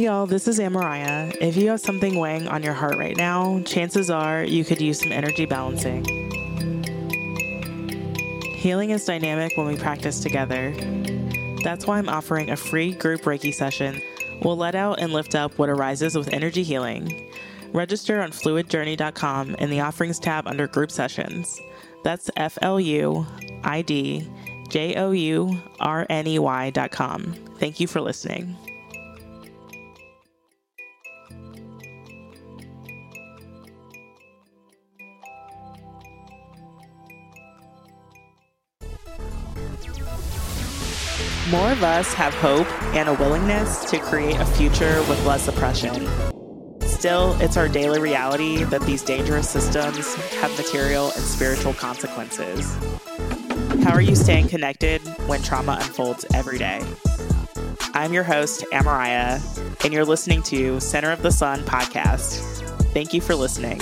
Hey y'all, this is Amariah. If you have something weighing on your heart right now, chances are you could use some energy balancing. Healing is dynamic when we practice together. That's why I'm offering a free group Reiki session. We'll let out and lift up what arises with energy healing. Register on fluidjourney.com in the offerings tab under group sessions. That's F L U I D J O U R N E Y.com. Thank you for listening. More of us have hope and a willingness to create a future with less oppression. Still, it's our daily reality that these dangerous systems have material and spiritual consequences. How are you staying connected when trauma unfolds every day? I'm your host, Amariah, and you're listening to Center of the Sun podcast. Thank you for listening.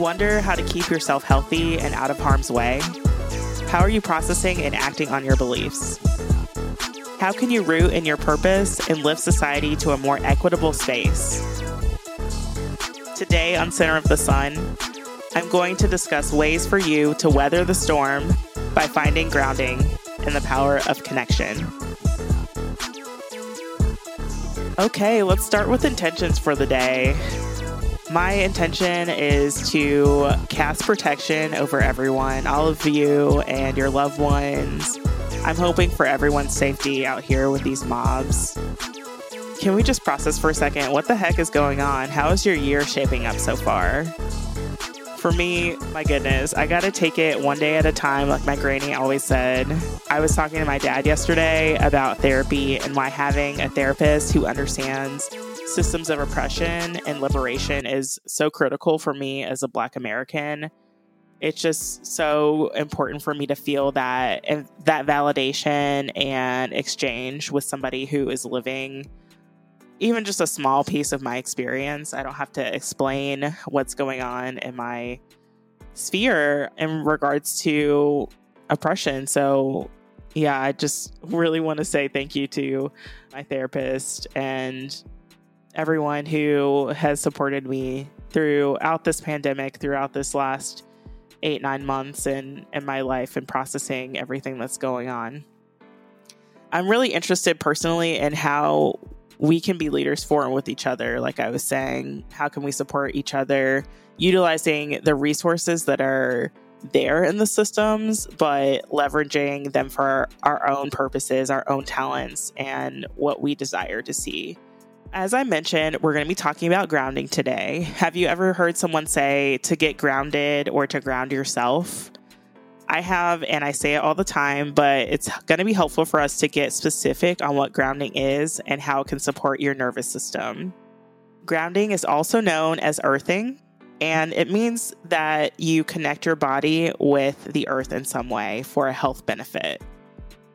Wonder how to keep yourself healthy and out of harm's way? How are you processing and acting on your beliefs? How can you root in your purpose and lift society to a more equitable space? Today on Center of the Sun, I'm going to discuss ways for you to weather the storm by finding grounding and the power of connection. Okay, let's start with intentions for the day. My intention is to cast protection over everyone, all of you and your loved ones. I'm hoping for everyone's safety out here with these mobs. Can we just process for a second? What the heck is going on? How is your year shaping up so far? For me, my goodness, I gotta take it one day at a time, like my granny always said. I was talking to my dad yesterday about therapy and why having a therapist who understands systems of oppression and liberation is so critical for me as a Black American. It's just so important for me to feel that that validation and exchange with somebody who is living even just a small piece of my experience. I don't have to explain what's going on in my sphere in regards to oppression. So, yeah, I just really want to say thank you to my therapist and everyone who has supported me throughout this pandemic, throughout this last eight, nine months in, in my life and processing everything that's going on. I'm really interested personally in how we can be leaders for and with each other. Like I was saying, how can we support each other utilizing the resources that are there in the systems, but leveraging them for our own purposes, our own talents, and what we desire to see. As I mentioned, we're going to be talking about grounding today. Have you ever heard someone say to get grounded or to ground yourself? I have, and I say it all the time, but it's going to be helpful for us to get specific on what grounding is and how it can support your nervous system. Grounding is also known as earthing, and it means that you connect your body with the earth in some way for a health benefit.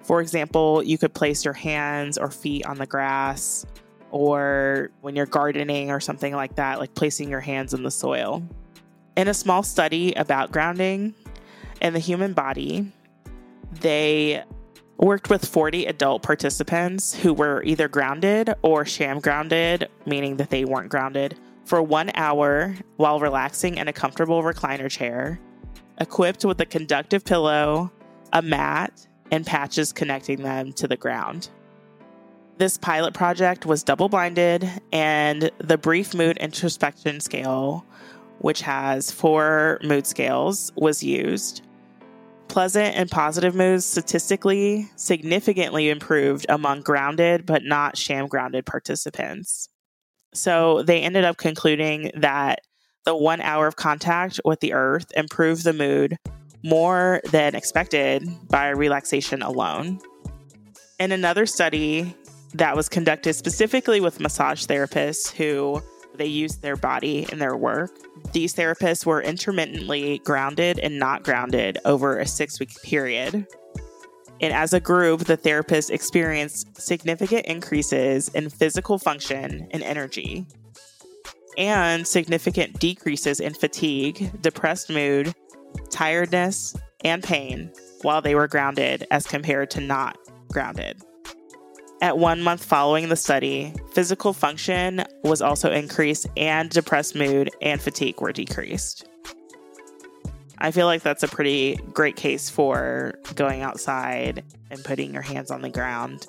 For example, you could place your hands or feet on the grass, or when you're gardening or something like that, like placing your hands in the soil. In a small study about grounding in the human body, they worked with 40 adult participants who were either grounded or sham grounded, meaning that they weren't grounded, for one hour while relaxing in a comfortable recliner chair, equipped with a conductive pillow, a mat, and patches connecting them to the ground. This pilot project was double blinded, and the brief mood introspection scale, which has four mood scales, was used. Pleasant and positive moods statistically significantly improved among grounded but not sham grounded participants. So they ended up concluding that the one hour of contact with the earth improved the mood more than expected by relaxation alone. In another study that was conducted specifically with massage therapists who they used their body in their work, these therapists were intermittently grounded and not grounded over a six week period. And as a group, the therapists experienced significant increases in physical function and energy, and significant decreases in fatigue, depressed mood, tiredness, and pain while they were grounded as compared to not grounded. At one month following the study, physical function was also increased, and depressed mood and fatigue were decreased. I feel like that's a pretty great case for going outside and putting your hands on the ground.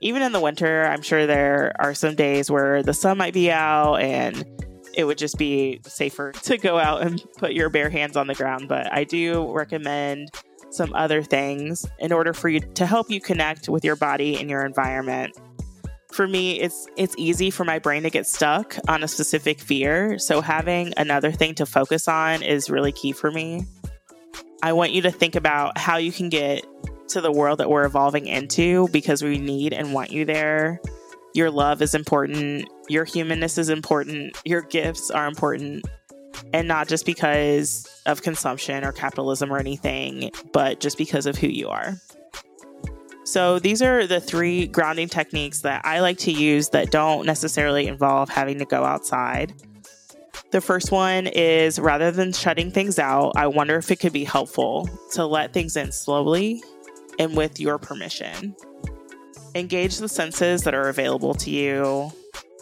Even in the winter, I'm sure there are some days where the sun might be out and it would just be safer to go out and put your bare hands on the ground. But I do recommend some other things in order for you to help you connect with your body and your environment. For me, it's it's easy for my brain to get stuck on a specific fear, so having another thing to focus on is really key for me. I want you to think about how you can get to the world that we're evolving into because we need and want you there. Your love is important, your humanness is important, your gifts are important, and not just because of consumption or capitalism or anything, but just because of who you are. So, these are the three grounding techniques that I like to use that don't necessarily involve having to go outside. The first one is rather than shutting things out, I wonder if it could be helpful to let things in slowly and with your permission. Engage the senses that are available to you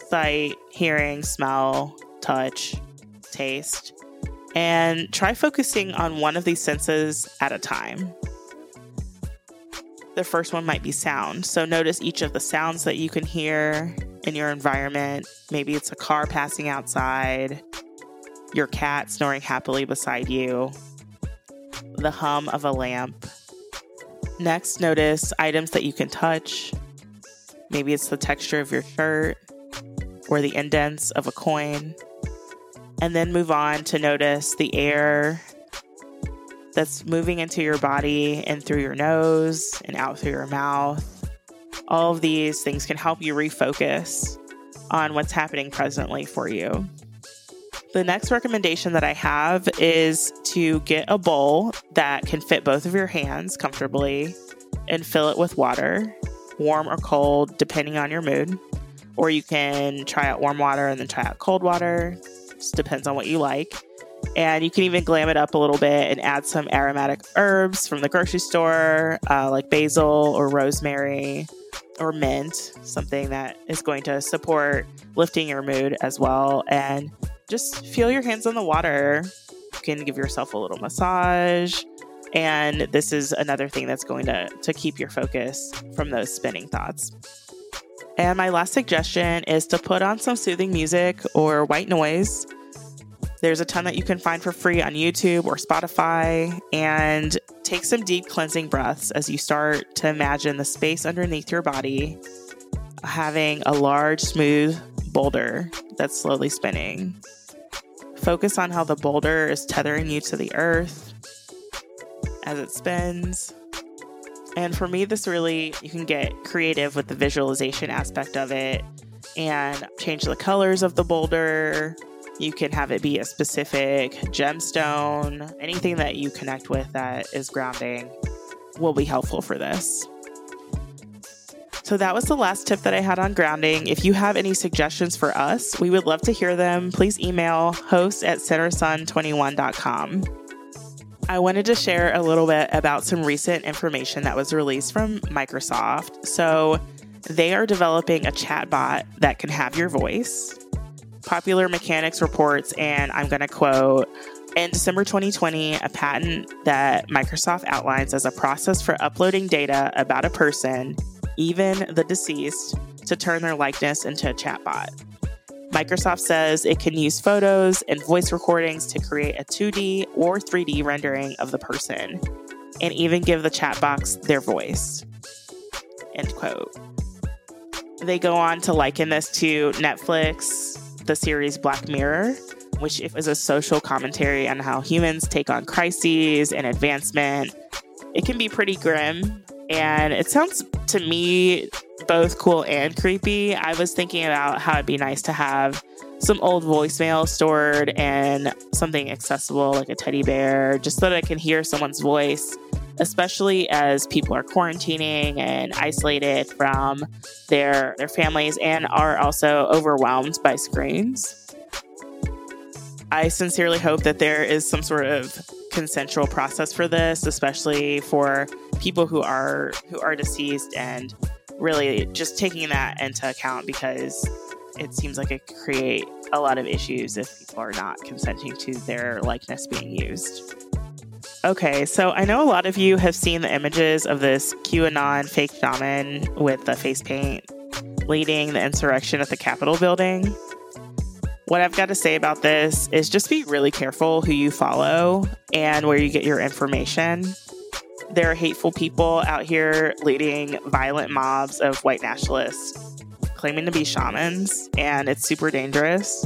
sight, hearing, smell, touch, taste, and try focusing on one of these senses at a time. The first one might be sound. So notice each of the sounds that you can hear in your environment. Maybe it's a car passing outside, your cat snoring happily beside you, the hum of a lamp. Next, notice items that you can touch. Maybe it's the texture of your shirt or the indents of a coin and then move on to notice the air that's moving into your body and through your nose and out through your mouth. All of these things can help you refocus on what's happening presently for you. The next recommendation that I have is to get a bowl that can fit both of your hands comfortably and fill it with water, warm or cold, depending on your mood. Or you can try out warm water and then try out cold water. Just depends on what you like. And you can even glam it up a little bit and add some aromatic herbs from the grocery store, uh, like basil or rosemary or mint, something that is going to support lifting your mood as well. And just feel your hands on the water. You can give yourself a little massage. And this is another thing that's going to, to keep your focus from those spinning thoughts. And my last suggestion is to put on some soothing music or white noise. There's a ton that you can find for free on YouTube or Spotify. And take some deep cleansing breaths as you start to imagine the space underneath your body having a large, smooth boulder that's slowly spinning. Focus on how the boulder is tethering you to the earth as it spins. And for me, this really, you can get creative with the visualization aspect of it and change the colors of the boulder. You can have it be a specific gemstone. Anything that you connect with that is grounding will be helpful for this. So that was the last tip that I had on grounding. If you have any suggestions for us, we would love to hear them. Please email host at centersun21.com. I wanted to share a little bit about some recent information that was released from Microsoft. So, they are developing a chatbot that can have your voice. Popular Mechanics reports, and I'm going to quote in December 2020, a patent that Microsoft outlines as a process for uploading data about a person, even the deceased, to turn their likeness into a chatbot. Microsoft says it can use photos and voice recordings to create a 2D or 3D rendering of the person and even give the chatbot their voice. End quote. They go on to liken this to Netflix, the series Black Mirror, which is a social commentary on how humans take on crises and advancement. It can be pretty grim, and it sounds to me both cool and creepy. I was thinking about how it'd be nice to have some old voicemail stored and something accessible like a teddy bear, just so that I can hear someone's voice, especially as people are quarantining and isolated from their their families and are also overwhelmed by screens. I sincerely hope that there is some sort of consensual process for this, especially for people who are who are deceased and really just taking that into account because it seems like it could create a lot of issues if people are not consenting to their likeness being used. Okay, so I know a lot of you have seen the images of this QAnon fake shaman with the face paint leading the insurrection at the Capitol building. What I've got to say about this is just be really careful who you follow and where you get your information. There are hateful people out here leading violent mobs of white nationalists claiming to be shamans, and it's super dangerous.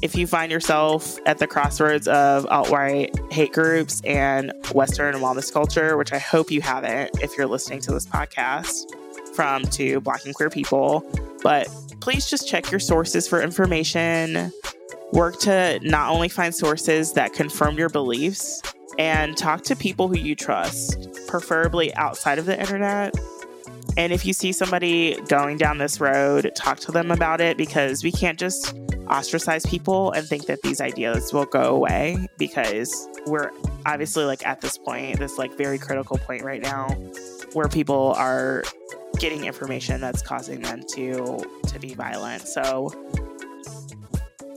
If you find yourself at the crossroads of alt right hate groups and Western wellness culture, which I hope you haven't if you're listening to this podcast from two Black and queer people, but please just check your sources for information. Work to not only find sources that confirm your beliefs and talk to people who you trust, preferably outside of the internet. And if you see somebody going down this road, talk to them about it because we can't just ostracize people and think that these ideas will go away because we're obviously like at this point, this like very critical point right now where people are getting information that's causing them to to be violent. So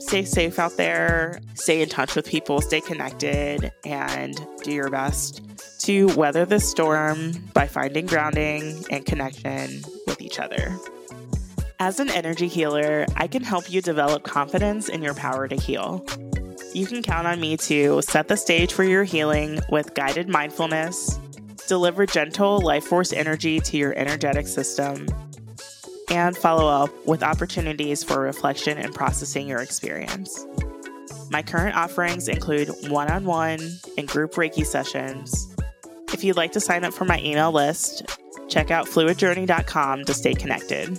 stay safe out there, stay in touch with people, stay connected, and do your best to weather the storm by finding grounding and connection with each other. As an energy healer, I can help you develop confidence in your power to heal. You can count on me to set the stage for your healing with guided mindfulness deliver gentle life force energy to your energetic system, and follow up with opportunities for reflection and processing your experience. My current offerings include one on one and group Reiki sessions. If you'd like to sign up for my email list, check out fluidjourney.com to stay connected.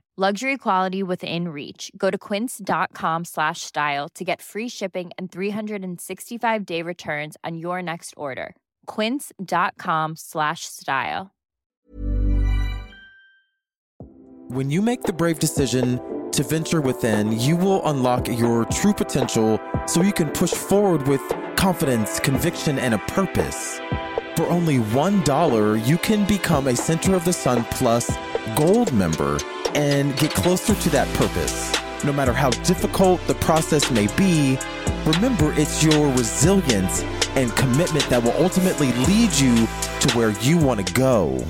Luxury quality within reach. Go to quince.com slash style to get free shipping and 365 day returns on your next order. Quince.com slash style. When you make the brave decision to venture within, you will unlock your true potential so you can push forward with confidence, conviction, and a purpose. For only $1, you can become a Center of the Sun Plus Gold member and get closer to that purpose. No matter how difficult the process may be, remember it's your resilience and commitment that will ultimately lead you to where you want to go.